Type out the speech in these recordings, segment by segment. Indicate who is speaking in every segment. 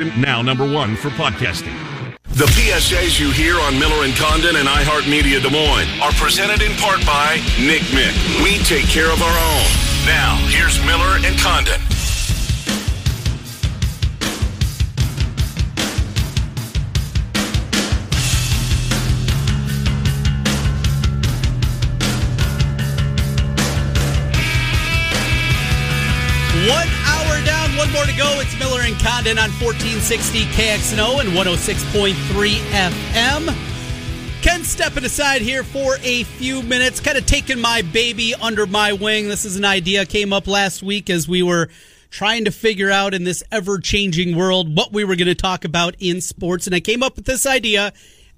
Speaker 1: Now, number one for podcasting.
Speaker 2: The PSAs you hear on Miller and Condon and iHeartMedia Des Moines are presented in part by Nick Mick. We take care of our own. Now, here's Miller and Condon.
Speaker 3: One hour down, one more to go. It's Miller and Condon on 1460 KXNO and 106.3 FM. Ken stepping aside here for a few minutes, kind of taking my baby under my wing. This is an idea came up last week as we were trying to figure out in this ever changing world what we were going to talk about in sports. And I came up with this idea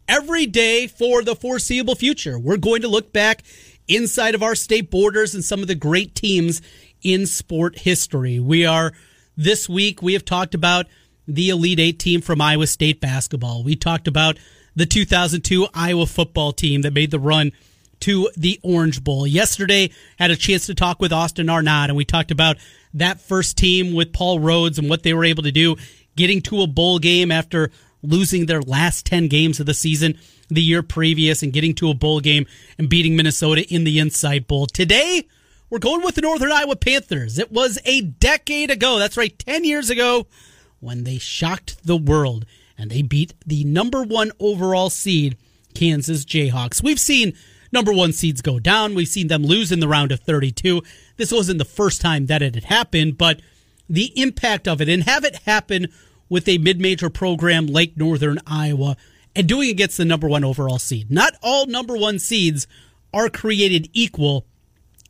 Speaker 3: every day for the foreseeable future. We're going to look back inside of our state borders and some of the great teams in sport history. We are this week, we have talked about the Elite Eight team from Iowa State basketball. We talked about the 2002 Iowa football team that made the run to the Orange Bowl. Yesterday, had a chance to talk with Austin Arnaud, and we talked about that first team with Paul Rhoads and what they were able to do, getting to a bowl game after losing their last 10 games of the season the year previous and getting to a bowl game and beating Minnesota in the Insight Bowl. Today, we're going with the Northern Iowa Panthers. It was a decade ago. That's right, 10 years ago when they shocked the world and they beat the number one overall seed, Kansas Jayhawks. We've seen number one seeds go down. We've seen them lose in the round of 32. This wasn't the first time that it had happened, but the impact of it and have it happen with a mid-major program like Northern Iowa and doing it against the number one overall seed. Not all number one seeds are created equal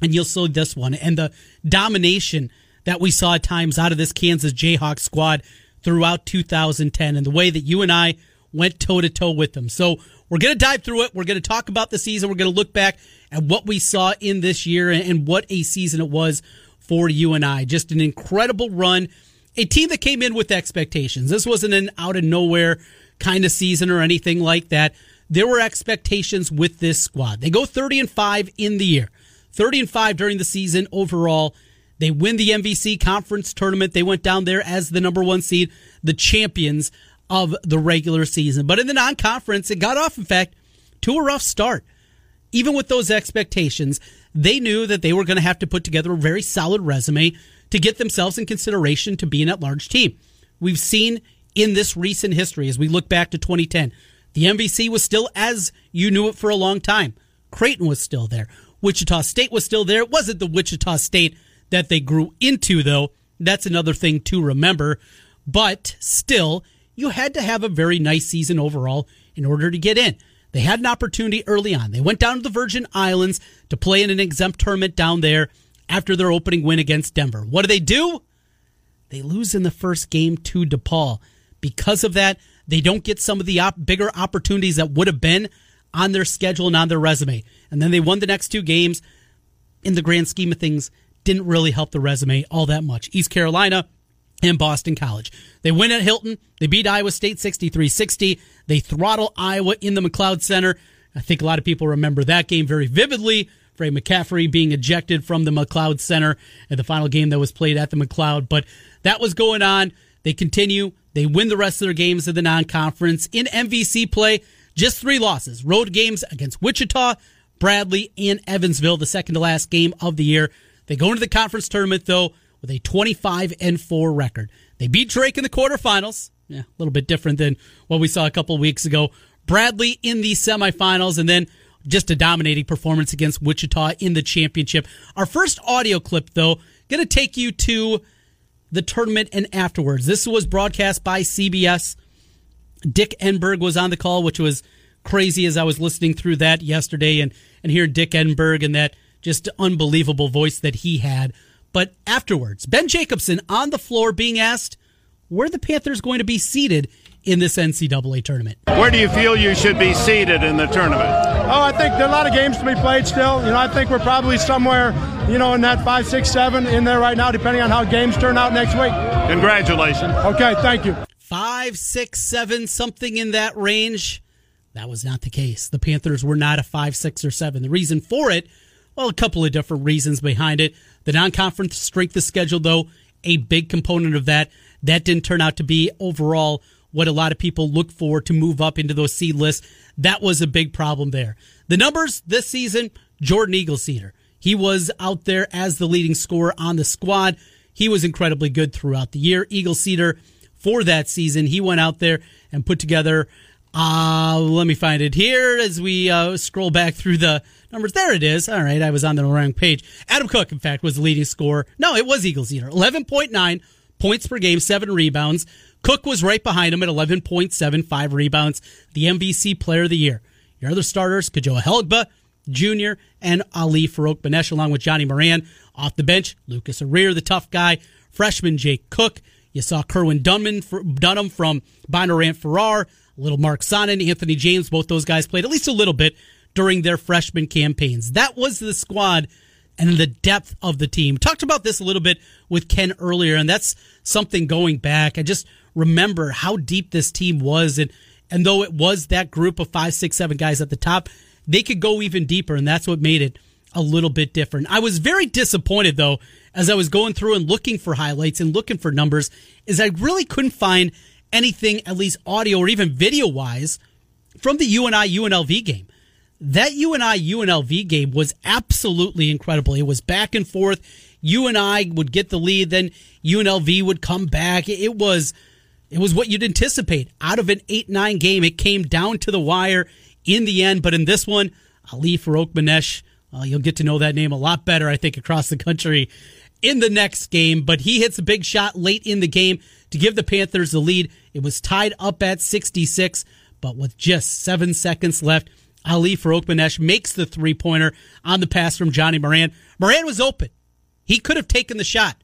Speaker 3: and you'll see this one and the domination that we saw at times out of this Kansas Jayhawks squad throughout 2010 and the way that UNI went toe to toe with them. So we're going to dive through it. We're going to talk about the season. We're going to look back at what we saw in this year and what a season it was for UNI. Just an incredible run. A team that came in with expectations. This wasn't an out of nowhere kind of season or anything like that. There were expectations with this squad. They go 30 and 5 in the year. 30 and 5 during the season overall. They win the MVC conference tournament. They went down there as the number one seed, the champions of the regular season. But in the non conference, it got off, in fact, to a rough start. Even with those expectations, they knew that they were going to have to put together a very solid resume to get themselves in consideration to be an at large team. We've seen in this recent history, as we look back to 2010, the MVC was still as you knew it for a long time. Creighton was still there. Wichita State was still there. It wasn't the Wichita State that they grew into, though. That's another thing to remember. But still, you had to have a very nice season overall in order to get in. They had an opportunity early on. They went down to the Virgin Islands to play in an exempt tournament down there after their opening win against Denver. What do they do? They lose in the first game to DePaul. Because of that, they don't get some of the op- bigger opportunities that would have been on their schedule and on their resume. And then they won the next two games. In the grand scheme of things, didn't really help the resume all that much. East Carolina and Boston College. They win at Hilton. They beat Iowa State 63 60. They throttle Iowa in the McLeod Center. I think a lot of people remember that game very vividly. Fran McCaffery being ejected from the McLeod Center at the final game that was played at the McLeod. But that was going on. They continue. They win the rest of their games of the non conference. In MVC play, just three losses. Road games against Wichita, Bradley, and Evansville, the second to last game of the year. They go into the conference tournament, though, with a 25 and 4 record. They beat Drake in the quarterfinals. Yeah, a little bit different than what we saw a couple weeks ago. Bradley in the semifinals, and then just a dominating performance against Wichita in the championship. Our first audio clip, though, going to take you to the tournament and afterwards. This was broadcast by CBS. Dick Enberg was on the call, which was crazy as I was listening through that yesterday and, and hear Dick Enberg and that just unbelievable voice that he had. But afterwards, Ben Jacobson on the floor being asked, where the Panthers going to be seated in this NCAA tournament.
Speaker 4: Where do you feel you should be seated in the tournament?
Speaker 5: Oh, I think there are a lot of games to be played still. You know, I think we're probably somewhere, you know, in that five, six, seven in there right now, depending on how games turn out next week.
Speaker 4: Congratulations.
Speaker 5: Okay, thank you.
Speaker 3: Five, six, seven, something in that range. That was not the case. The Panthers were not a five, six, or seven. The reason for it, well, a couple of different reasons behind it. The non conference strength of schedule, though, a big component of that. That didn't turn out to be overall what a lot of people look for to move up into those seed lists. That was a big problem there. The numbers this season, Jordan Eglseder. He was out there as the leading scorer on the squad. He was incredibly good throughout the year. Eglseder for that season, he went out there and put together uh, let me find it here as we uh, scroll back through the numbers. There it is. All right, I was on the wrong page. Adam Koch, in fact, was the leading scorer. No, it was Eglseder. 11.9 points per game, seven rebounds. Koch was right behind him at 11.75 rebounds, the MVC player of the year. Your other starters, Kwadzo Ahelegbe Jr. and Ali Farokhmanesh, along with Johnny Moran. Off the bench, Lucas O'Rear, the tough guy. Freshman Jake Koch. You saw Kerwin Dunham, Dunham from Bondurant Farrar. Little Marc Sonnen, Anthony James, both those guys played at least a little bit during their freshman campaigns. That was the squad and the depth of the team. Talked about this a little bit with Ken earlier, and that's something going back. I just remember how deep this team was. And, and though it was that group of five, six, seven guys at the top, they could go even deeper. And that's what made it a little bit different. I was very disappointed though, as I was going through and looking for highlights and looking for numbers, is I really couldn't find anything, at least audio or even video wise, from the UNI UNLV game. That UNI UNLV game was absolutely incredible. It was back and forth. UNI would get the lead, then UNLV would come back. It was it was what you'd anticipate out of an 8 9 game. It came down to the wire in the end, but in this one, Ali Farokhmanesh, uh, you'll get to know that name a lot better, I think, across the country in the next game. But he hits a big shot late in the game to give the Panthers the lead. It was tied up at 66, but with just seven seconds left, Ali Farokhmanesh makes the three pointer on the pass from Johnny Moran. Moran was open. He could have taken the shot.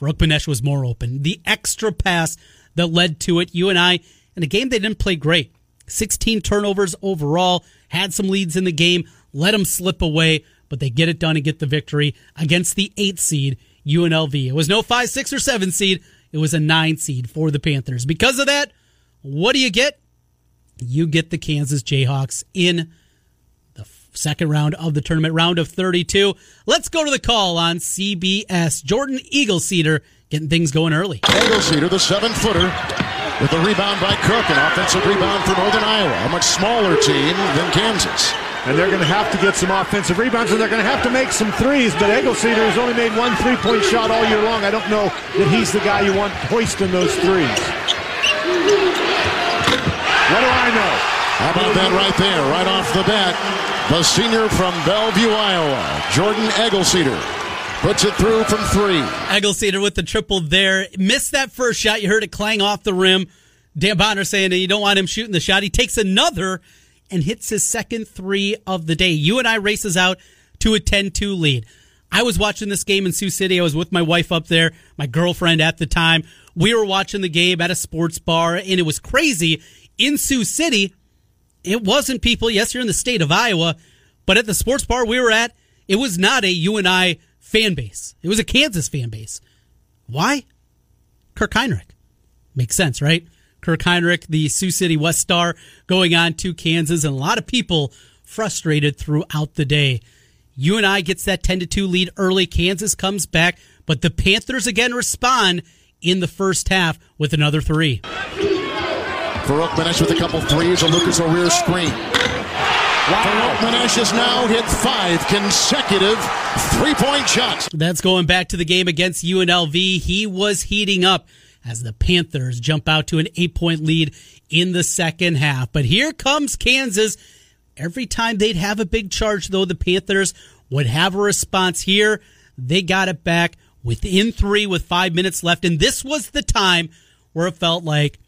Speaker 3: Farokhmanesh was more open. The extra pass that led to it. UNI, in a game they didn't play great. 16 turnovers overall, had some leads in the game, let them slip away, but they get it done and get the victory against the eight seed UNLV. It was no five, six, or seven seed. It was a nine seed for the Panthers. Because of that, what do you get? You get the Kansas Jayhawks in the second round of the tournament, round of 32. Let's go to the call on CBS. Jordan Eglseder getting things going early.
Speaker 6: Eglseder, the seven footer, with a rebound by Koch, an offensive rebound for Northern Iowa, a much smaller team than Kansas.
Speaker 7: And they're going to have to get some offensive rebounds, and they're going to have to make some threes. But Eglseder has only made one three-point shot all year long. I don't know that he's the guy you want hoisting those threes. What do I know?
Speaker 6: How about that right there, right off the bat? The senior from Bellevue, Iowa, Jordan Eglseder. Puts it through from three.
Speaker 3: Eglseder with the triple there. Missed that first shot. You heard it clang off the rim. Dan Bonner saying that you don't want him shooting the shot. He takes another and hits his second three of the day. UNI races out to a 10-2 lead. I was watching this game in Sioux City. I was with my wife up there, my girlfriend at the time. We were watching the game at a sports bar, and it was crazy. In Sioux City, it wasn't people. Yes, you're in the state of Iowa, but at the sports bar we were at, it was not a UNI fan base. It was a Kansas fan base. Why? Kirk Hinrich. Makes sense, right? Kirk Hinrich, the Sioux City West Star, going on to Kansas, and a lot of people frustrated throughout the day. UNI gets that 10 to 2 lead early. Kansas comes back, but the Panthers again respond in the first half with another three.
Speaker 6: Farokhmanesh with a couple threes, a Lucas O'Rear screen. Wow. Farokhmanesh has now hit five consecutive three point shots.
Speaker 3: That's going back to the game against UNLV. He was heating up as the Panthers jump out to an eight point lead in the second half. But here comes Kansas. Every time they'd have a big charge, though, the Panthers would have a response here. They got it back within three with five minutes left. And this was the time where it felt like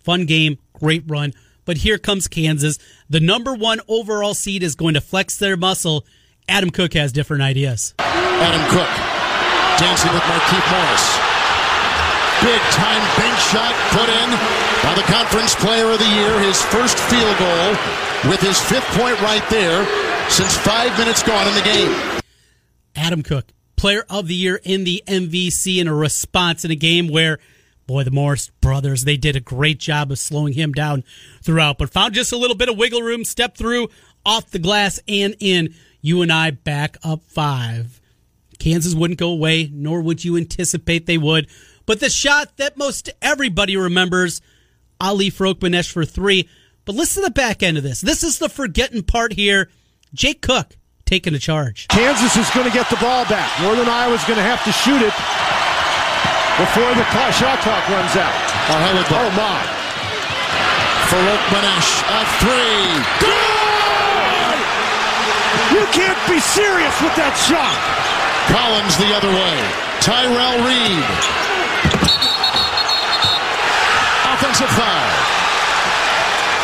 Speaker 3: fun game, great run. But here comes Kansas. The number one overall seed is going to flex their muscle. Adam Koch has different ideas.
Speaker 6: Adam Koch dancing with Markieff Morris. Big time bank shot put in by the conference player of the year. His first field goal with his fifth point right there since five minutes gone in the game.
Speaker 3: Adam Koch, player of the year in the MVC in a response in a game where, boy, the Morris brothers, they did a great job of slowing him down throughout, but found just a little bit of wiggle room, stepped through off the glass and in. UNI back up five. Kansas wouldn't go away, nor would you anticipate they would. But the shot that most everybody remembers, Ali Farokhmanesh for three. But listen to the back end of this. This is the forgetting part here. Jake Koch taking a charge.
Speaker 7: Kansas is going to get the ball back. Northern Iowa's going to have to shoot it before the clock, shot clock runs out.
Speaker 6: Oh, hell of
Speaker 7: Oh, my.
Speaker 6: Farokhmanesh, a three. Good!
Speaker 7: You can't be serious with that shot.
Speaker 6: Collins the other way. Tyrel Reed. Offensive foul.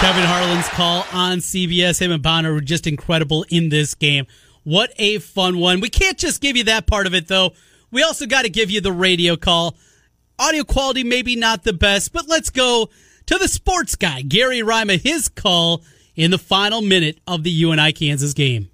Speaker 3: Kevin Harlan's call on CBS. Him and Bonner were just incredible in this game. What a fun one. We can't just give you that part of it, though. We also got to give you the radio call. Audio quality, maybe not the best, but let's go to the sports guy, Gary Rima, his call in the final minute of the UNI Kansas game.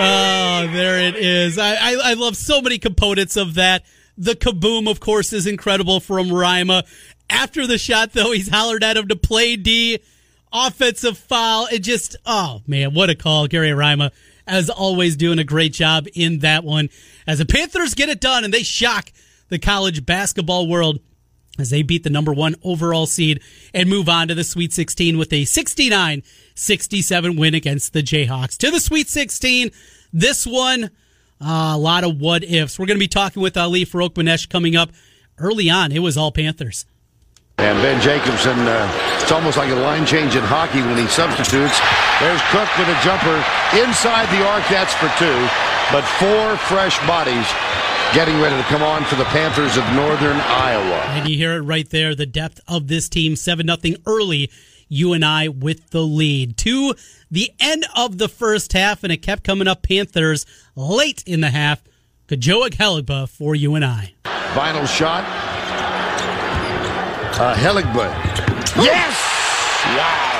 Speaker 3: Oh, there it is. I, I, I love so many components of that. The kaboom, of course, is incredible from Rima. After the shot, though, he's hollered at him to play D. Offensive foul. It just, oh man, what a call. Gary Rima, as always, doing a great job in that one. As the Panthers get it done and they shock the college basketball world as they beat the number one overall seed and move on to the Sweet 16 with a 69 67 win against the Jayhawks. To the Sweet 16, this one, uh, a lot of what ifs. We're going to be talking with Ali Farouk coming up early on. It was all Panthers.
Speaker 8: And Ben Jacobson, uh, it's almost like a line change in hockey when he substitutes. There's Koch with a jumper inside the arc. That's for two. But four fresh bodies getting ready to come on for the Panthers of Northern Iowa.
Speaker 3: And you hear it right there. The depth of this team, 7 nothing early. UNI with the lead. To the end of the first half, and it kept coming up Panthers late in the half. Kwadzo Ahelegbe for UNI.
Speaker 8: Final shot. Uh, Ahelegbe. Yes! Wow.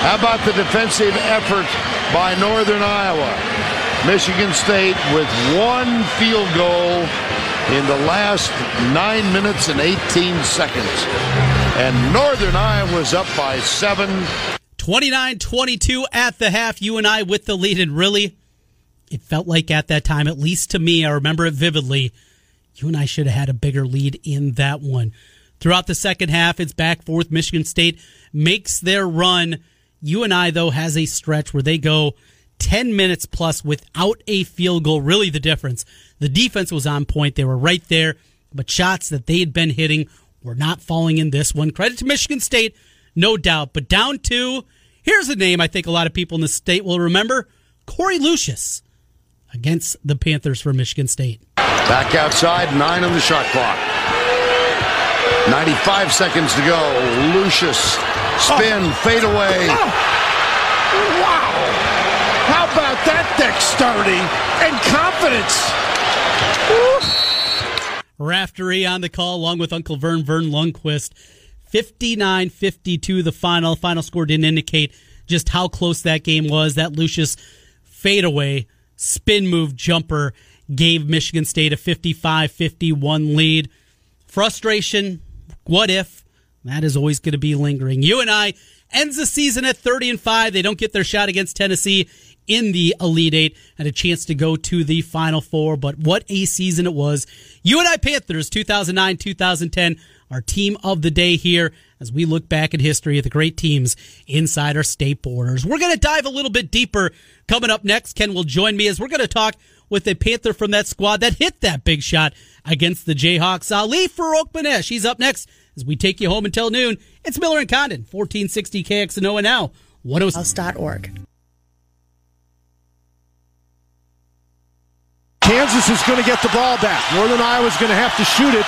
Speaker 8: How about the defensive effort by Northern Iowa? Michigan State with one field goal in the last nine minutes and 18 seconds. And Northern Iowa's up by seven.
Speaker 3: 29 22 at the half. UNI with the lead. And really, it felt like at that time, at least to me, I remember it vividly. UNI should have had a bigger lead in that one. Throughout the second half, it's back forth. Michigan State makes their run. UNI, though, has a stretch where they go 10 minutes plus without a field goal. Really, the difference. The defense was on point. They were right there, but shots that they had been hitting were not falling in this one. Credit to Michigan State, no doubt. But down two, here's a name I think a lot of people in the state will remember Korie Lucious against the Panthers for Michigan State.
Speaker 8: Back outside, nine on the shot clock. 95 seconds to go. Lucious, spin, fade away.
Speaker 7: Wow. How about that dexterity and confidence?
Speaker 3: Raftery on the call, along with Uncle Verne, Verne Lundquist. 59 52, the final. Final score didn't indicate just how close that game was. That Lucious fadeaway spin move jumper gave Michigan State a 55 51 lead. Frustration, what if? That is always going to be lingering. UNI ends the season at 30 and 5. They don't get their shot against Tennessee in the Elite Eight and a chance to go to the Final Four. But what a season it was. UNI Panthers 2009 2010, our team of the day here as we look back at history of the great teams inside our state borders. We're going to dive a little bit deeper coming up next. Ken will join me as we're going to talk with a Panther from that squad that hit that big shot against the Jayhawks. Ali Farokhmanesh. He's up next. as we take you home until noon. It's Miller and Condon, 1460 KXNO and now 106.org.
Speaker 7: Kansas is going to get the ball back. Northern Iowa's going to have to shoot it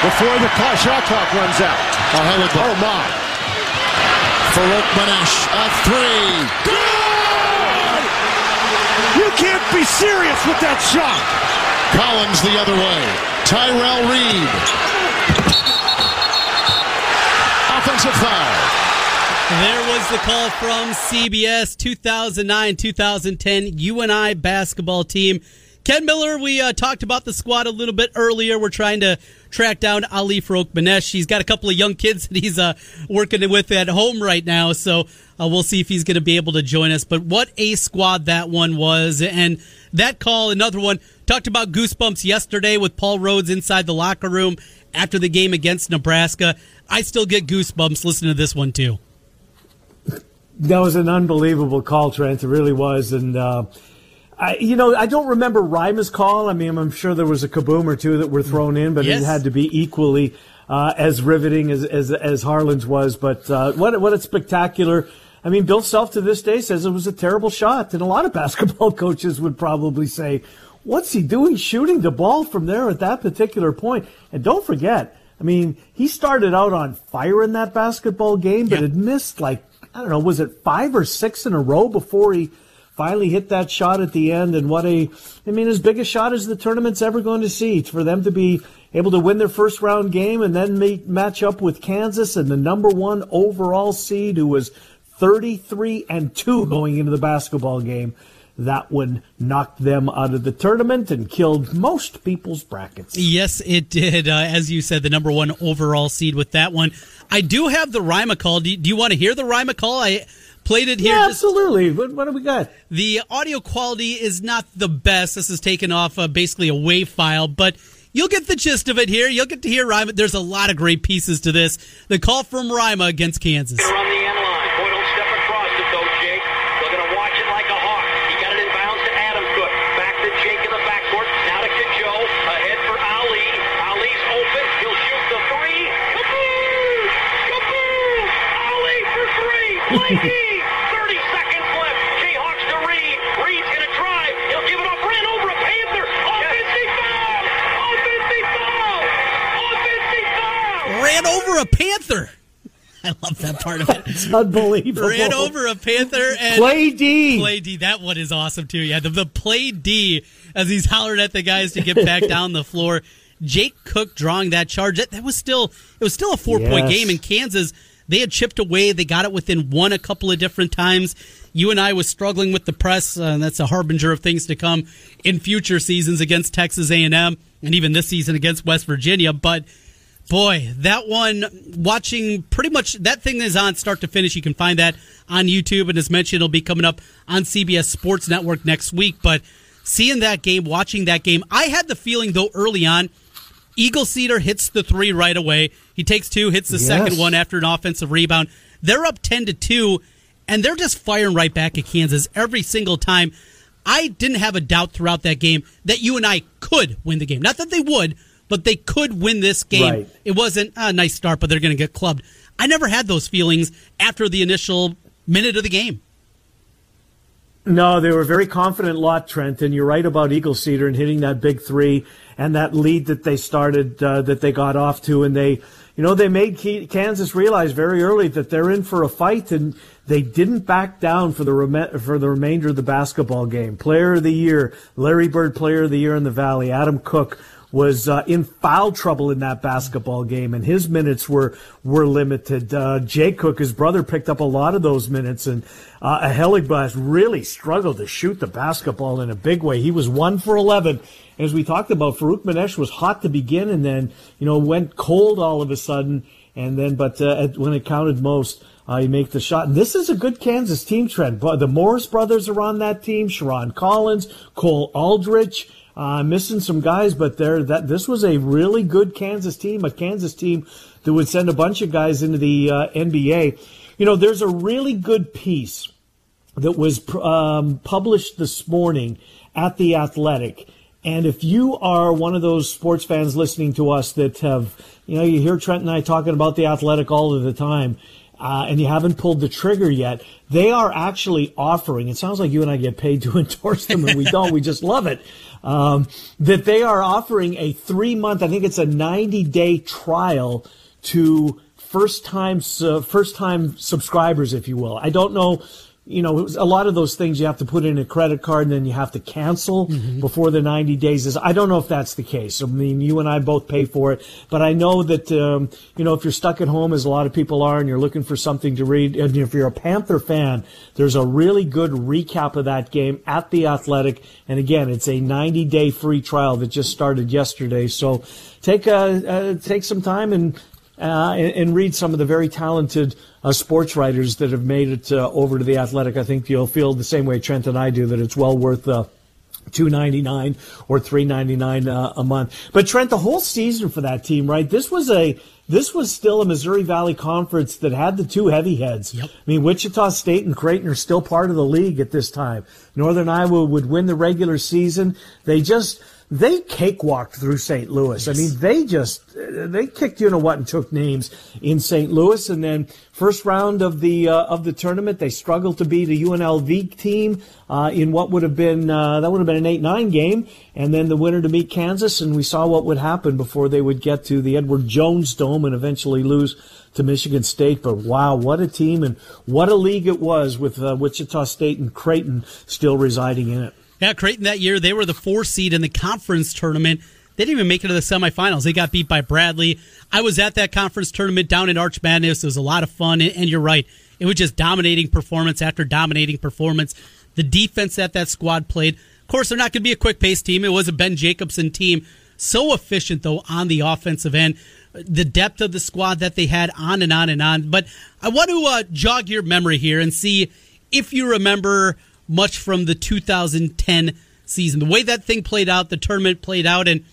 Speaker 7: before the shot clock runs out.
Speaker 6: Oh, oh my. Farokhmanesh, a three.
Speaker 7: Good! You can't be serious with that shot.
Speaker 6: Collins the other way. Tyrel Reed. Offensive foul.
Speaker 3: There was the call from CBS 2009 2010 UNI basketball team. Ken Miller, we uh, talked about the squad a little bit earlier. We're trying to track down Ali Farouk. He's got a couple of young kids that he's uh, working with at home right now, so uh, we'll see if he's going to be able to join us. But what a squad that one was. And that call, another one, talked about goosebumps yesterday with Paul Rhoads inside the locker room after the game against Nebraska. I still get goosebumps listening to this one, too.
Speaker 9: That was an unbelievable call, Trent. It really was. And, uh, I, you know, I don't remember Rima's call. I mean, I'm sure there was a kaboom or two that were thrown in, but yes. it had to be equally uh, as riveting as as, as Harlan's was. But uh, what what a spectacular! I mean, Bill Self to this day says it was a terrible shot, and a lot of basketball coaches would probably say, "What's he doing shooting the ball from there at that particular point?" And don't forget, I mean, he started out on fire in that basketball game, but yeah. had missed like I don't know, was it five or six in a row before he finally hit that shot at the end. And what a, I mean, as big a shot as the tournament's ever going to see. For them to be able to win their first round game and then meet, match up with Kansas and the number one overall seed who was 33 and 2 going into the basketball game. That one knocked them out of the tournament and killed most people's brackets.
Speaker 3: Yes, it did. Uh, as you said, the number one overall seed with that one. I do have the Rima call. Do you, do you want to hear the Rima call? I played it here.
Speaker 9: Yeah, absolutely. What, what do we got?
Speaker 3: The audio quality is not the best. This is taken off uh, basically a WAV file, but you'll get the gist of it here. You'll get to hear Rima. There's a lot of great pieces to this. The call from Rima against Kansas. Ran over a panther. I love that part of it.
Speaker 9: It's unbelievable.
Speaker 3: Ran over a panther and
Speaker 9: play D.
Speaker 3: Play D. That one is awesome too. Yeah, the, the play D as he's hollering at the guys to get back down the floor. Jake Koch drawing that charge. That, that was still it was still a four yes. point game in Kansas. They had chipped away. They got it within one a couple of different times. UNI was struggling with the press, uh, and that's a harbinger of things to come in future seasons against Texas A&M and even this season against West Virginia. But Boy, that one, watching pretty much that thing is on start to finish. You can find that on YouTube. And as mentioned, it'll be coming up on CBS Sports Network next week. But seeing that game, watching that game, I had the feeling, though, early on, Eglseder hits the three right away. He takes two, hits the yes. second one after an offensive rebound. They're up 10 to 2, and they're just firing right back at Kansas every single time. I didn't have a doubt throughout that game that UNI could win the game. Not that they would, but they could win this game. Right. It wasn't a nice start, but they're going to get clubbed. I never had those feelings after the initial minute of the game.
Speaker 9: No, they were a very confident lot, Trent, and you're right about Eglseder and hitting that big three and that lead that they started, uh, that they got off to, and they, you know, they made Kansas realize very early that they're in for a fight, and they didn't back down for the rem- for the remainder of the basketball game. Player of the year, Larry Bird, Player of the Year in the Valley, Adam Koch was uh, in foul trouble in that basketball game, and his minutes were were limited. Uh, Jay Koch, his brother, picked up a lot of those minutes, and uh, Heligbas really struggled to shoot the basketball in a big way. He was one for eleven. As we talked about, Farokhmanesh was hot to begin, and then you know went cold all of a sudden, and then but uh, when it counted most. Uh, you make the shot. And this is a good Kansas team trend. The Morris brothers are on that team. Sherron Collins, Cole Aldrich, uh, missing some guys, but there that this was a really good Kansas team, a Kansas team that would send a bunch of guys into the uh, NBA. You know, there's a really good piece that was um, published this morning at the Athletic, And if you are one of those sports fans listening to us that have, you know, you hear Trent and I talking about the athletic all of the time, uh, and you haven't pulled the trigger yet, they are actually offering, it sounds like you and I get paid to endorse them, and we don't, we just love it, um, that they are offering a three month, I think it's a 90 day trial to first time, uh, first time subscribers, if you will. I don't know you know, a lot of those things you have to put in a credit card and then you have to cancel mm-hmm. before the 90 days is. I don't know if that's the case. I mean, you and I both pay for it, but I know that, um, you know, if you're stuck at home, as a lot of people are, and you're looking for something to read, and if you're a Panther fan, there's a really good recap of that game at The Athletic. And again, it's a 90 day free trial that just started yesterday. So take, uh, uh, take some time and uh, and, and, read some of the very talented uh, sports writers that have made it uh, over to the Athletic. I think you'll feel the same way Trent and I do that it's well worth uh, two ninety nine or three ninety nine uh, a month. But Trent, the whole season for that team, right? This was a this was still a Missouri Valley Conference that had the two heavy heads.
Speaker 3: Yep.
Speaker 9: I mean, Wichita State and Creighton are still part of the league at this time. Northern Iowa would win the regular season. They just they cakewalked through St. Louis. Yes. I mean, they just they kicked you know what and took names in St. Louis, and then first round of the uh, of the tournament, they struggled to beat a UNLV team uh, in what would have been uh, that would have been an eight nine game, and then the winner to meet Kansas, and we saw what would happen before they would get to the Edward Jones Dome and eventually lose to Michigan State. But wow, what a team and what a league it was with uh, Wichita State and Creighton still residing in it.
Speaker 3: Yeah, Creighton that year, they were the four seed in the conference tournament. They didn't even make it to the semifinals. They got beat by Bradley. I was at that conference tournament down in Arch Madness. It was a lot of fun. And you're right. It was just dominating performance after dominating performance. The defense that that squad played. Of course, they're not going to be a quick pace team. It was a Ben Jacobson team. So efficient, though, on the offensive end. The depth of the squad that they had on and on and on. But I want to uh, jog your memory here and see if you remember much from the 2010 season. The way that thing played out, the tournament played out, and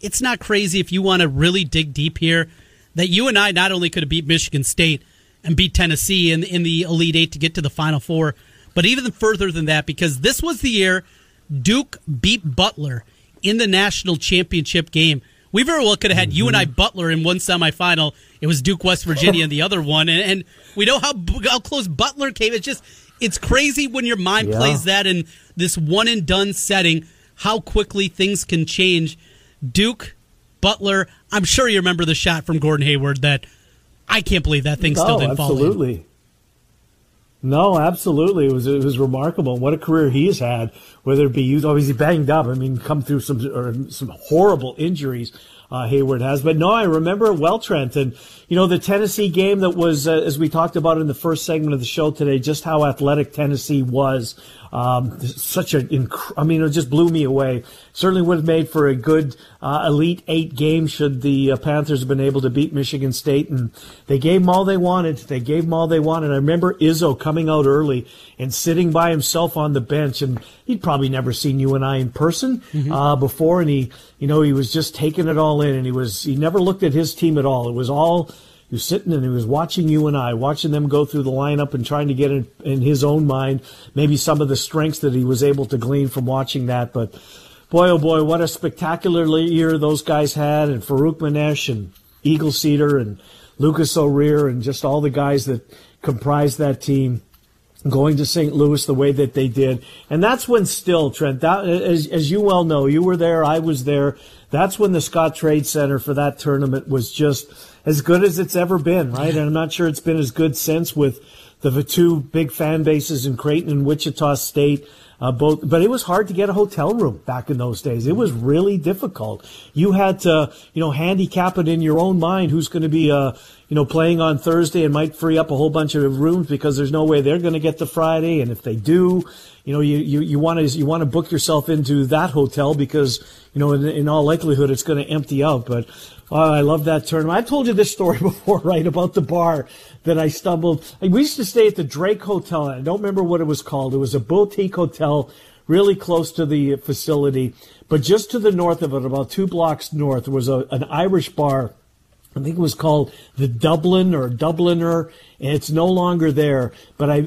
Speaker 3: it's not crazy if you want to really dig deep here that UNI not only could have beat Michigan State and beat Tennessee in, in the Elite Eight to get to the Final Four, but even further than that, because this was the year Duke beat Butler in the national championship game. We very well could have had mm-hmm. UNI Butler in one semifinal. It was Duke West Virginia in the other one, and, and we know how how close Butler came. It's just it's crazy when your mind yeah. plays that in this one and done setting, how quickly things can change. Duke, Butler, I'm sure you remember the shot from Gordon Hayward that I can't believe that thing still oh, didn't
Speaker 9: absolutely.
Speaker 3: fall in.
Speaker 9: No, absolutely. It was it was remarkable. What a career he's had. Whether it be you, obviously banged up. I mean, come through some some horrible injuries uh, Hayward has. But no, I remember well, Trent. And, you know, the Tennessee game that was, uh, as we talked about in the first segment of the show today, just how athletic Tennessee was. Um, such a, inc- I mean, it just blew me away. Certainly would have made for a good uh, Elite Eight game should the uh, Panthers have been able to beat Michigan State. And they gave them all they wanted. They gave them all they wanted. I remember Izzo coming out early and sitting by himself on the bench. And he'd probably never seen UNI in person mm-hmm. uh, before. And he, you know, he was just taking it all in. And he was, he never looked at his team at all. It was all was sitting and he was watching UNI, watching them go through the lineup and trying to get in, in his own mind maybe some of the strengths that he was able to glean from watching that. But boy, oh boy, what a spectacular year those guys had, and Farokhmanesh and Eglseder and Lucas O'Rear and just all the guys that comprised that team going to St. Louis the way that they did. And that's when still, Trent, that, as, as you well know, you were there, I was there. That's when the Scottrade Center for that tournament was just as good as it's ever been, right? And I'm not sure it's been as good since with the two big fan bases in Creighton and Wichita State. Uh, both, but it was hard to get a hotel room back in those days. It was really difficult. You had to, you know, handicap it in your own mind who's going to be, uh, you know, playing on Thursday and might free up a whole bunch of rooms because there's no way they're going to get to Friday. And if they do, you know, you, you, you want to, you want to book yourself into that hotel because, you know, in, in all likelihood, it's going to empty out. But Oh, I love that tournament. I've told you this story before, right, about the bar that I stumbled. We used to stay at the Drake Hotel. I don't remember what it was called. It was a boutique hotel really close to the facility. But just to the north of it, about two blocks north, was a, an Irish bar I think it was called the Dublin or Dubliner, and it's no longer there. But I,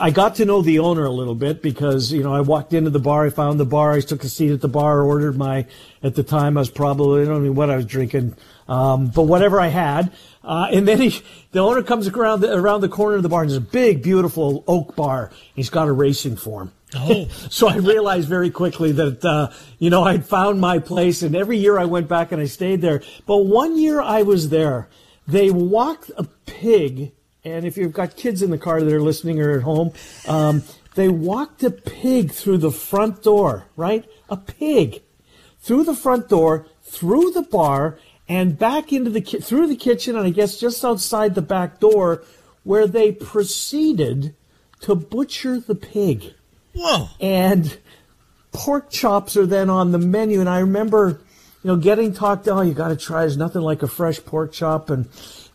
Speaker 9: I got to know the owner a little bit because you know I walked into the bar, I found the bar, I took a seat at the bar, ordered my. At the time, I was probably I don't know what I was drinking, um, but whatever I had. Uh, and then he, the owner comes around the, around the corner of the bar, and there's a big, beautiful oak bar. He's got a racing form.
Speaker 3: Oh.
Speaker 9: so I realized very quickly that, uh, you know, I'd found my place and every year I went back and I stayed there. But one year I was there, they walked a pig. And if you've got kids in the car that are listening or at home, um, they walked a pig through the front door, right? A pig through the front door, through the bar, and back into the ki- through the kitchen, and I guess just outside the back door, where they proceeded to butcher the pig.
Speaker 3: Whoa!
Speaker 9: And pork chops are then on the menu, and I remember, you know, getting talked. Oh, you got to try. There's nothing like a fresh pork chop, and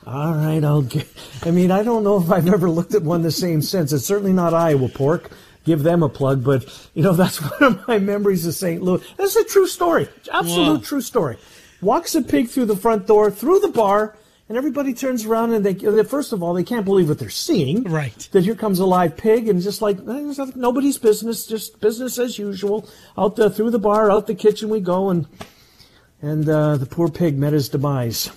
Speaker 9: all right, I'll get. I mean, I don't know if I've ever looked at one the same since. It's certainly not Iowa pork. Give them a plug, but you know that's one of my memories of St. Louis. That's a true story, absolute
Speaker 3: Whoa.
Speaker 9: true story. Walks a pig through the front door, through the bar, and everybody turns around and they. First of all, they can't believe what they're seeing.
Speaker 3: Right.
Speaker 9: That here comes a live pig, and just like eh, nobody's business, just business as usual. Out the, through the bar, out the kitchen we go, and and uh, the poor pig met his demise.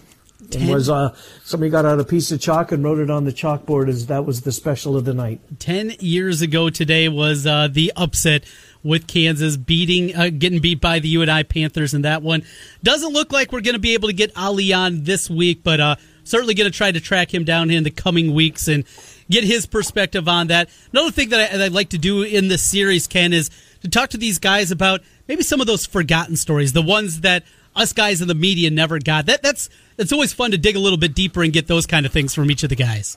Speaker 9: It was uh, somebody got out a piece of chalk and wrote it on the chalkboard as that was the special of the night.
Speaker 3: 10 years ago today was uh, the upset with Kansas beating uh, getting beat by the UNI Panthers in that one. Doesn't look like we're going to be able to get Ali on this week, but uh, certainly going to try to track him down in the coming weeks and get his perspective on that. Another thing that, I, I'd like to do in this series, Ken, is to talk to these guys about maybe some of those forgotten stories, the ones that us guys in the media never got. That that's it's always fun to dig a little bit deeper and get those kind of things from each of the guys.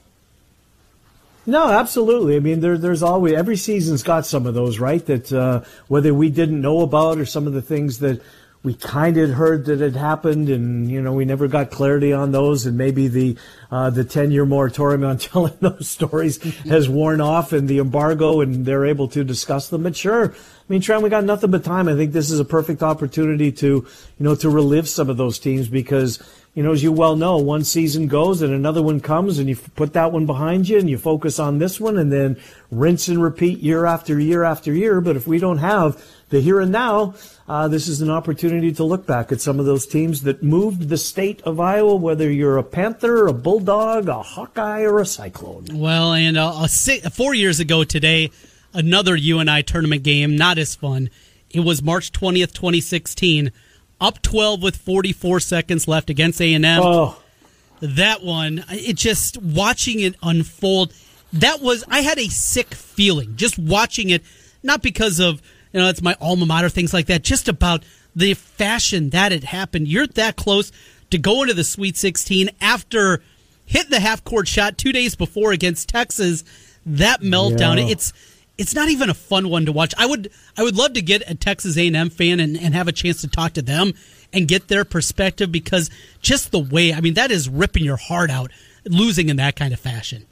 Speaker 9: No, absolutely. I mean, there, there's always every season's got some of those, right? That uh, whether we didn't know about or some of the things that we kind of heard that had happened, and you know, we never got clarity on those, and maybe the uh, the ten year moratorium on telling those stories has worn off, and the embargo, and they're able to discuss them. But sure, I mean, Trent, we got nothing but time. I think this is a perfect opportunity to you know to relive some of those teams because you know, as you well know, one season goes and another one comes, and you put that one behind you and you focus on this one, and then rinse and repeat year after year after year. But if we don't have the here and now, uh, this is an opportunity to look back at some of those teams that moved the state of Iowa, whether you're a Panther, a Bulldog, a Hawkeye, or a Cyclone.
Speaker 3: Well, and uh, a si- four years ago today, another UNI tournament game, not as fun. It was March twentieth, twenty sixteen, up twelve with forty four seconds left against A and M.
Speaker 9: Oh,
Speaker 3: That one, it just watching it unfold. That was I had a sick feeling just watching it, not because of you know it's my alma mater things like that, just about the fashion that it happened. You're that close to go into the Sweet 16 after hitting the half court shot two days before against Texas. That meltdown,
Speaker 9: Yeah.
Speaker 3: it's it's not even a fun one to watch. I would I would love to get a Texas A&M fan and, and have a chance to talk to them and get their perspective because just the way I mean that is ripping your heart out losing in that kind of fashion.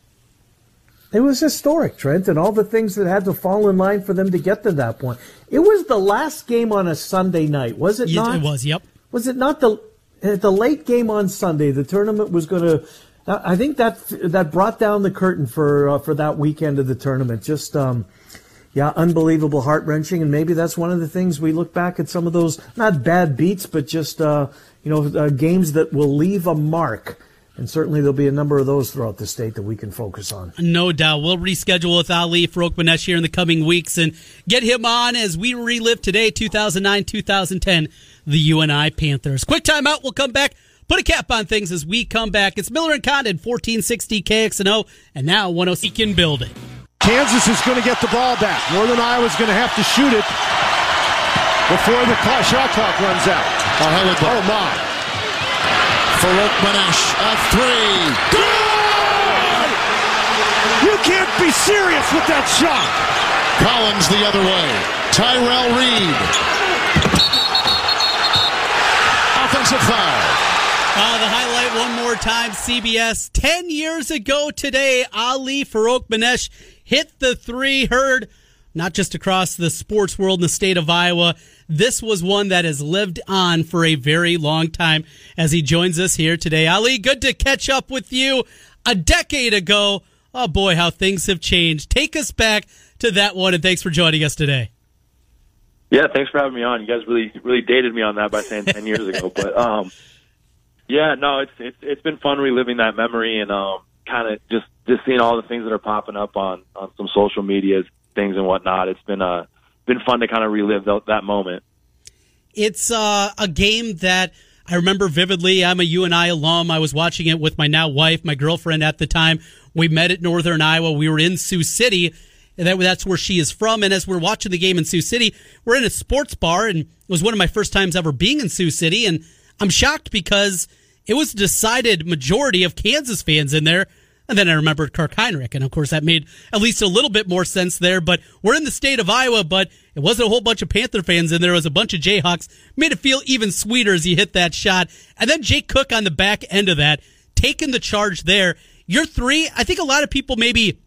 Speaker 9: It was historic, Trent, and all the things that had to fall in line for them to get to that point. It was the last game on a Sunday night, was it
Speaker 3: Yeah,
Speaker 9: not?
Speaker 3: it was, yep.
Speaker 9: Was it not the the late game on Sunday? The tournament was going to. I think that that brought down the curtain for uh, for that weekend of the tournament. Just um, yeah, unbelievable, heart wrenching, and maybe that's one of the things we look back at some of those not bad beats, but just uh, you know uh, games that will leave a mark. And certainly there'll be a number of those throughout the state that we can focus on.
Speaker 3: No doubt. We'll reschedule with Ali Farokhmanesh here in the coming weeks and get him on as we relive today, 2009 2010, the UNI Panthers. Quick timeout. We'll come back. Put a cap on things as we come back. It's Miller and Condon, 1460 KXNO, and now 106 can build it.
Speaker 7: Kansas is going to get the ball back. Northern Iowa's going to have to shoot it before the clock, shot clock runs out.
Speaker 6: Oh, hell of a-
Speaker 7: Oh, my.
Speaker 6: Farokhmanesh, a three.
Speaker 7: Good! You can't be serious with that shot.
Speaker 6: Collins the other way. Tyrel Reed. Offensive foul.
Speaker 3: Uh, the highlight one more time, CBS. 10 years ago today, Ali Farokhmanesh hit the three, heard not just across the sports world in the state of Iowa. This was one that has lived on for a very long time as he joins us here today. Ali, good to catch up with you. A decade ago, oh boy, how things have changed. Take us back to that one, and thanks for joining us today.
Speaker 10: Yeah, thanks for having me on. You guys really, really dated me on that by saying ten years ago, but um, yeah, no, it's it's it's been fun reliving that memory and um, kind of just just seeing all the things that are popping up on on some social media things and whatnot. It's been uh been fun to kind of relive th- that moment.
Speaker 3: It's uh, a game that I remember vividly. I'm a UNI alum. I was watching it with my now wife, my girlfriend at the time. We met at Northern Iowa. We were in Sioux City. That, that's where she is from. And as we're watching the game in Sioux City, we're in a sports bar, and it was one of my first times ever being in Sioux City. And I'm shocked because it was a decided majority of Kansas fans in there. And then I remembered Kirk Hinrich. and of course that made at least a little bit more sense there. But we're in the state of Iowa, but it wasn't a whole bunch of Panther fans in there. It was a bunch of Jayhawks. Made it feel even sweeter as he hit that shot. And then Jake Koch on the back end of that, taking the charge there. Your three, I think a lot of people maybe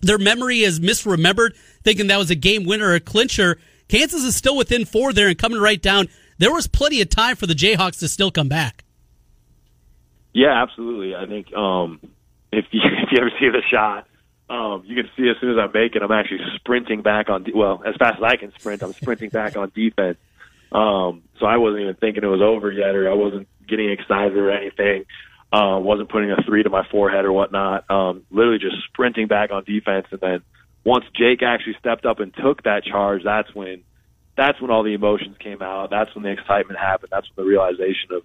Speaker 3: their memory is misremembered, thinking that was a game winner or a clincher. Kansas is still within four there and coming right down. There was plenty of time for the Jayhawks to still come back.
Speaker 10: Yeah, absolutely. I think um, if you if you ever see the shot, um, you can see as soon as I make it, I'm actually sprinting back on. De- well, as fast as I can sprint, I'm sprinting back on defense. Um, so I wasn't even thinking it was over yet, or I wasn't getting excited or anything. Uh, wasn't putting a three to my forehead or whatnot. Um, literally just sprinting back on defense, and then once Jake actually stepped up and took that charge, that's when that's when all the emotions came out. That's when the excitement happened. That's when the realization of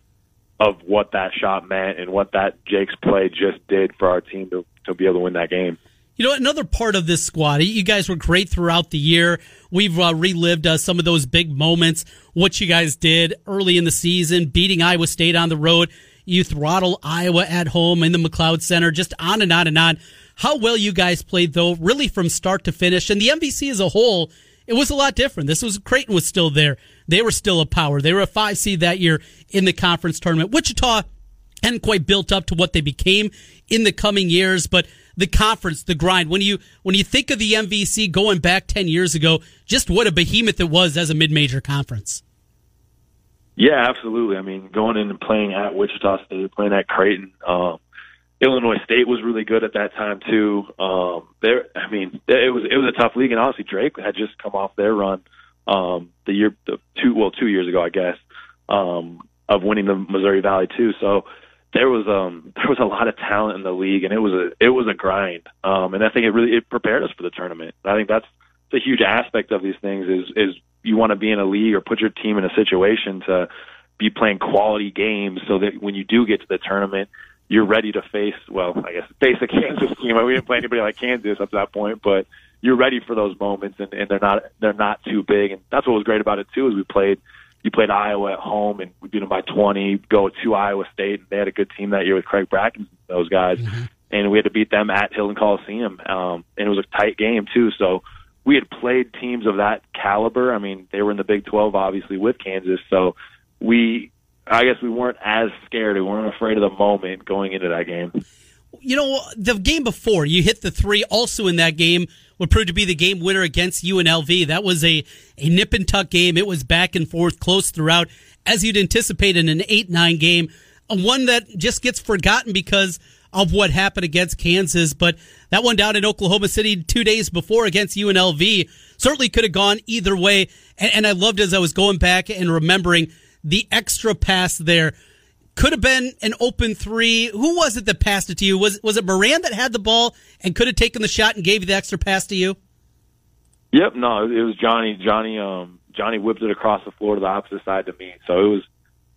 Speaker 10: of what that shot meant and what that Jake's play just did for our team to to be able to win that game.
Speaker 3: You know, another part of this squad, you guys were great throughout the year. We've uh, relived uh, some of those big moments, what you guys did early in the season, beating Iowa State on the road. You throttle Iowa at home in the McLeod Center, just on and on and on. How well you guys played, though, really from start to finish. And the MVC as a whole, it was a lot different. This was Creighton was still there. They were still a power. They were a five seed that year in the conference tournament. Wichita hadn't quite built up to what they became in the coming years, but the conference, the grind. When you when you think of the MVC going back ten years ago, just what a behemoth it was as a mid major conference.
Speaker 10: Yeah, absolutely. I mean, going in and playing at Wichita State, playing at Creighton, um, Illinois State was really good at that time too. Um, there, I mean, it was it was a tough league, and honestly, Drake had just come off their run um, the year, the two well, two years ago, I guess, um, of winning the Missouri Valley too. So there was um there was a lot of talent in the league, and it was a it was a grind. Um, and I think it really it prepared us for the tournament. I think that's the huge aspect of these things is is you want to be in a league or put your team in a situation to be playing quality games so that when you do get to the tournament you're ready to face, well, I guess face a Kansas team. We didn't play anybody like Kansas up to that point, but you're ready for those moments, and, and they're not they're not too big. And that's what was great about it too. Is we played you played Iowa at home, and we beat them by 20. Go to Iowa State, and they had a good team that year with Craig Brackins, those guys, mm-hmm. and we had to beat them at Hilton Coliseum, um, and it was a tight game too. So we had played teams of that caliber. I mean, they were in the Big 12, obviously, with Kansas, so we I guess we weren't as scared. We weren't afraid of the moment going into that game.
Speaker 3: You know, the game before you hit the three, also in that game would prove to be the game winner against UNLV. That was a, a nip and tuck game. It was back and forth, close throughout, as you'd anticipate in an 8 9 game. One that just gets forgotten because of what happened against Kansas. But that one down in Oklahoma City two days before against UNLV certainly could have gone either way. And, and I loved as I was going back and remembering the extra pass there. Could have been an open three. Who was it that passed it to you? Was was it Moran that had the ball and could have taken the shot and gave you the extra pass to you?
Speaker 10: Yep, no, it was Johnny. Johnny, um, Johnny whipped it across the floor to the opposite side to me. So it was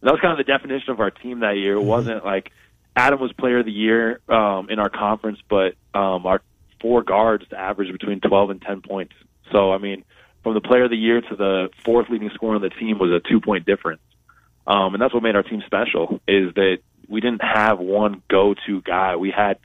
Speaker 10: that was kind of the definition of our team that year. It mm-hmm. wasn't like Adam was player of the year um, in our conference, but um, our four guards averaged between 12 and 10 points. So I mean, from the player of the year to the fourth leading scorer on the team was a two point difference. Um, and that's what made our team special is that we didn't have one go-to guy. We had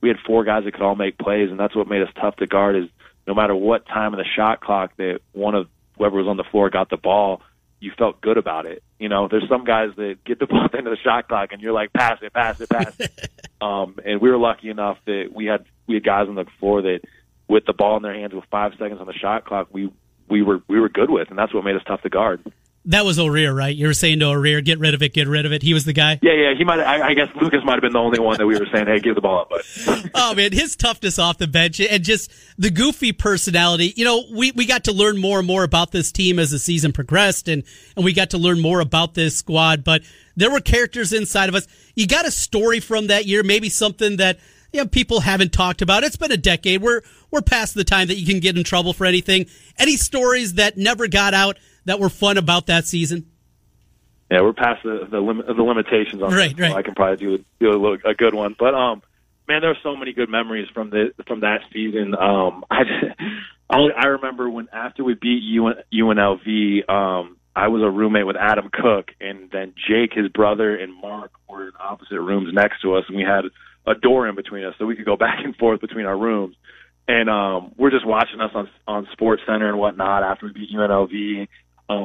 Speaker 10: we had four guys that could all make plays, and that's what made us tough to guard. Is no matter what time of the shot clock that one of whoever was on the floor got the ball, you felt good about it. You know, there's some guys that get the ball into the end of the shot clock, and you're like, pass it, pass it, pass it. um, and we were lucky enough that we had we had guys on the floor that with the ball in their hands with five seconds on the shot clock, we we were we were good with, and that's what made us tough to guard.
Speaker 3: That was O'Rear, right? You were saying to O'Rear, get rid of it, get rid of it. He was the guy.
Speaker 10: Yeah, yeah. He might. I, I guess Lucas might have been the only one that we were saying, "Hey, give the ball up." But
Speaker 3: oh man, his toughness off the bench and just the goofy personality. You know, we we got to learn more and more about this team as the season progressed, and and we got to learn more about this squad. But there were characters inside of us. You got a story from that year, maybe something that you know, people haven't talked about. It's been a decade. We're we're past the time that you can get in trouble for anything. Any stories that never got out that were fun about that season?
Speaker 10: Yeah, we're past the the, lim- the limitations on
Speaker 3: right,
Speaker 10: that,
Speaker 3: right.
Speaker 10: So I can probably do do a, little, a good one, but um, man, there are so many good memories from the from that season. Um, I just, I remember when after we beat UN, UNLV, um, I was a roommate with Adam Koch, and then Jake, his brother, and Marc were in opposite rooms next to us, and we had a door in between us, so we could go back and forth between our rooms. And um, we're just watching us on on Sports Center and whatnot after we beat UNLV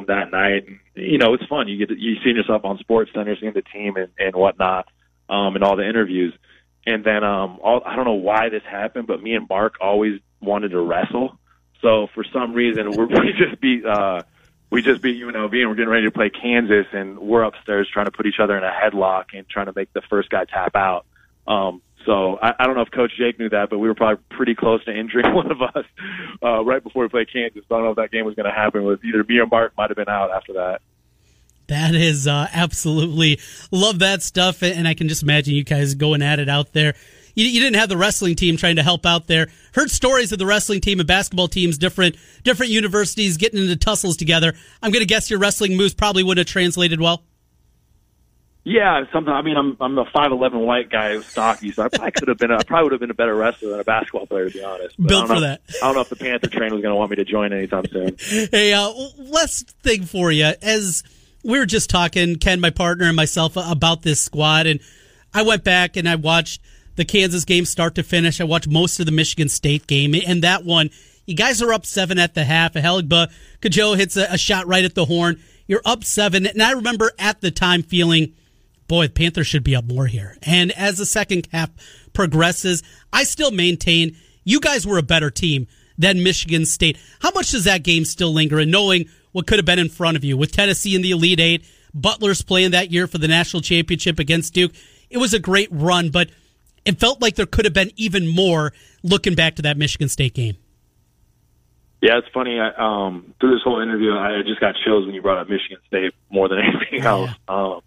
Speaker 10: that night. And, you know, it's fun. You get to, you see yourself on Sports Center, seeing the team and, and whatnot, um, and all the interviews. And then um, all, I don't know why this happened, but me and Marc always wanted to wrestle. So for some reason, we're, we just beat uh, we just beat UNLV, and we're getting ready to play Kansas, and we're upstairs trying to put each other in a headlock and trying to make the first guy tap out. Um, so I, I don't know if Coach Jake knew that, but we were probably pretty close to injuring one of us uh, right before we played Kansas. I don't know if that game was going to happen. With either me or Marc might have been out after that.
Speaker 3: That is uh, absolutely love that stuff, and I can just imagine you guys going at it out there. You, you, didn't have the wrestling team trying to help out there. Heard stories of the wrestling team and basketball teams, different different universities getting into tussles together. I'm going to guess your wrestling moves probably wouldn't have translated well.
Speaker 10: Yeah, something. I mean, I'm I'm a five eleven white guy who's stocky, so I probably could have been. A, I probably would have been a better wrestler than a basketball player, to be honest. But
Speaker 3: Built for
Speaker 10: know,
Speaker 3: that.
Speaker 10: I don't know if the Panther train was going to want me to join anytime soon.
Speaker 3: Hey, uh, last thing for you, as we were just talking, Ken, my partner, and myself about this squad, and I went back and I watched the Kansas game start to finish. I watched most of the Michigan State game, and that one, you guys are up seven at the half. Ahelegbe Kajot hits a, a shot right at the horn. You're up seven, and I remember at the time feeling boy, the Panthers should be up more here. And as the second half progresses, I still maintain you guys were a better team than Michigan State. How much does that game still linger? And knowing what could have been in front of you with Tennessee in the Elite Eight, Butler's playing that year for the national championship against Duke, it was a great run, but it felt like there could have been even more looking back to that Michigan State game.
Speaker 10: Yeah, it's funny. I, um, through this whole interview, I just got chills when you brought up Michigan State more than anything else. Um,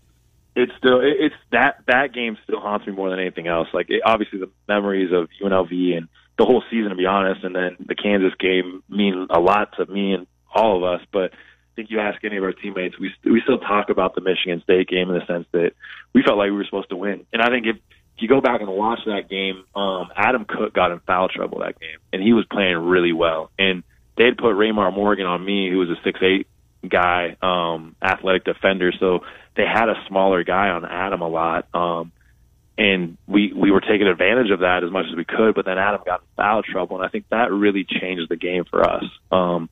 Speaker 10: it's still it, it's that that game still haunts me more than anything else. Like it, obviously the memories of UNLV and the whole season, to be honest, and then the Kansas game mean a lot to me and all of us. But I think you ask any of our teammates, we we still talk about the Michigan State game in the sense that we felt like we were supposed to win. And I think if if you go back and watch that game, um, Adam Koch got in foul trouble that game, and he was playing really well. And they had put Raymar Morgan on me, who was a six eight guy, um, athletic defender. So they had a smaller guy on Adam a lot. Um, and we, we were taking advantage of that as much as we could, but then Adam got in foul trouble. And I think that really changed the game for us. Um,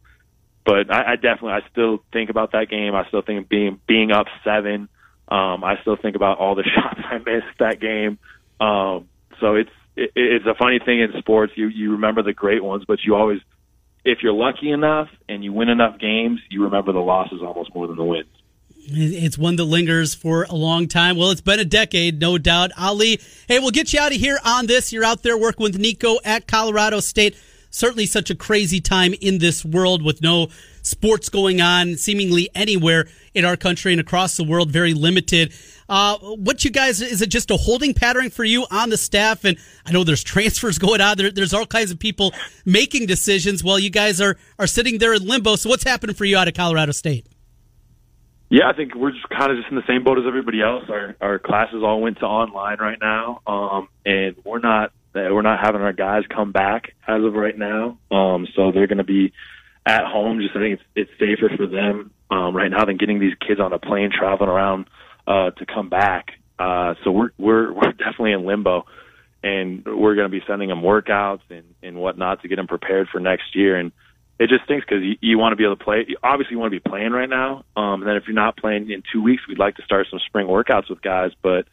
Speaker 10: but I, I definitely, I still think about that game. I still think being, being up seven. Um, I still think about all the shots I missed that game. Um, so it's, it, it's a funny thing in sports. You, you remember the great ones, but you always, if you're lucky enough and you win enough games, you remember the losses almost more than the wins.
Speaker 3: It's one that lingers for a long time. Well, it's been a decade, no doubt. Ali, hey, we'll get you out of here on this. You're out there working with Niko at Colorado State. Certainly such a crazy time in this world with no sports going on seemingly anywhere in our country and across the world, very limited. Uh, what you guys, is it just a holding pattern for you on the staff? And I know there's transfers going on. There, there's all kinds of people making decisions while you guys are, are sitting there in limbo. So what's happening for you out of Colorado State?
Speaker 10: Yeah, I think we're just kind of just in the same boat as everybody else. Our our classes all went to online right now, um, and we're not we're not having our guys come back as of right now. Um, so they're going to be at home. Just I think it's it's safer for them um, right now than getting these kids on a plane traveling around uh, to come back. Uh, so we're we're we're definitely in limbo, and we're going to be sending them workouts and and whatnot to get them prepared for next year. And it just stinks because you, you want to be able to play. Obviously, you want to be playing right now. Um, and then if you're not playing in two weeks, we'd like to start some spring workouts with guys, but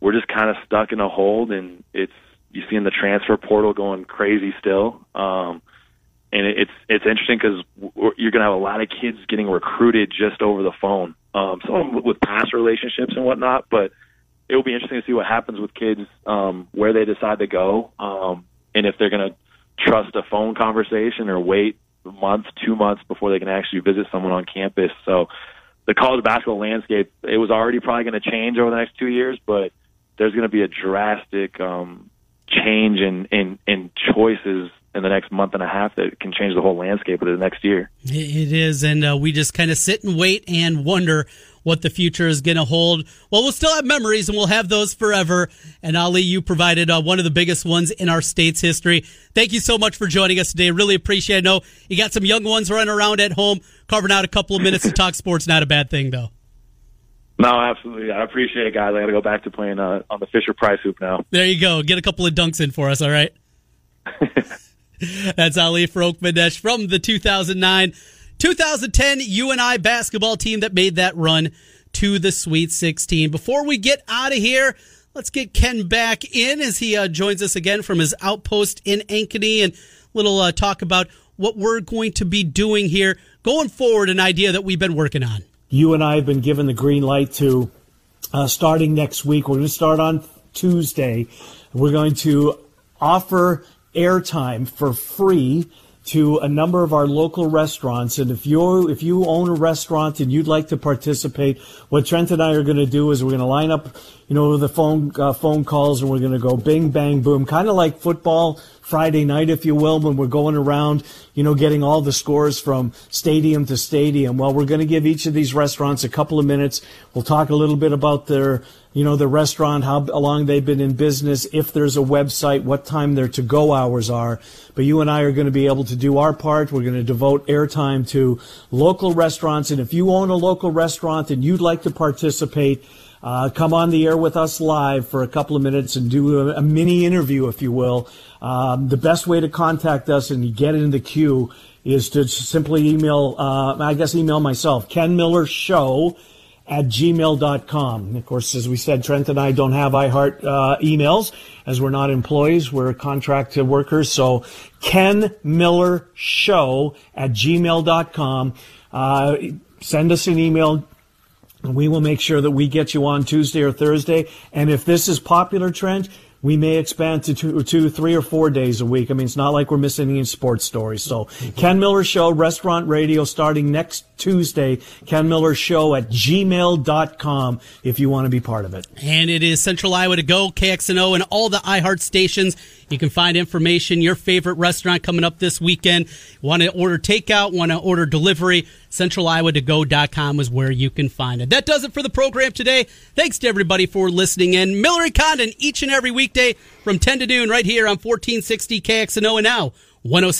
Speaker 10: we're just kind of stuck in a hold, and it's You're seeing the transfer portal going crazy still. Um, and it's it's interesting because you're going to have a lot of kids getting recruited just over the phone. Um, some with past relationships and whatnot, but it will be interesting to see what happens with kids um, where they decide to go, um, and if they're going to trust a phone conversation or wait a month, two months before they can actually visit someone on campus. So the college basketball landscape, it was already probably going to change over the next two years, but there's going to be a drastic um, change in, in, in choices in the next month and a half that can change the whole landscape of the next year.
Speaker 3: It is, and uh, we just kind of sit and wait and wonder what the future is going to hold. Well, we'll still have memories and we'll have those forever. And Ali, you provided uh, one of the biggest ones in our state's history. Thank you so much for joining us today. Really appreciate it. I know you got some young ones running around at home, carving out a couple of minutes to talk sports. Not a bad thing, though.
Speaker 10: No, absolutely. I appreciate it, guys. I got to go back to playing uh, on the Fisher Price hoop now.
Speaker 3: There you go. Get a couple of dunks in for us, all right? That's Ali Farokhmanesh from the 2009 2010 UNI basketball team that made that run to the Sweet 16. Before we get out of here, let's get Ken back in as he uh, joins us again from his outpost in Ankeny and a little uh, talk about what we're going to be doing here going forward, an idea that we've been working on.
Speaker 9: You and I have been given the green light to uh, starting next week. We're going to start on Tuesday. We're going to offer airtime for free to a number of our local restaurants. And if you if you own a restaurant and you'd like to participate, what Trent and I are going to do is we're going to line up, you know, the phone uh, phone calls, and we're going to go bing bang boom, kind of like football Friday night, if you will, when we're going around, you know, getting all the scores from stadium to stadium. Well, we're going to give each of these restaurants a couple of minutes. We'll talk a little bit about their you know, the restaurant, how long they've been in business, if there's a website, what time their to go hours are. But you and I are going to be able to do our part. We're going to devote airtime to local restaurants. And if you own a local restaurant and you'd like to participate, uh, come on the air with us live for a couple of minutes and do a, a mini interview, if you will. Um, the best way to contact us and get in the queue is to simply email, uh, I guess email myself, Ken Miller Show at gmail.com. Of course, as we said, Trent and I don't have iHeart uh, emails as we're not employees. We're contract workers. So Ken Miller Show at gmail.com. Uh, send us an email. We will make sure that we get you on Tuesday or Thursday. And if this is popular, Trent, we may expand to two, two, three or four days a week. I mean, it's not like we're missing any sports stories. So Ken Miller Show, Restaurant Radio, starting next Tuesday. Ken Miller Show at gmail.com if you want to be part of it.
Speaker 3: And it is Central Iowa to go, KXNO, and all the iHeart stations. You can find information, your favorite restaurant coming up this weekend. Want to order takeout, want to order delivery, centraliowa2go.com is where you can find it. That does it for the program today. Thanks to everybody for listening in. Miller and Condon each and every weekday from 10 to noon right here on 1460 KXNO and now 107.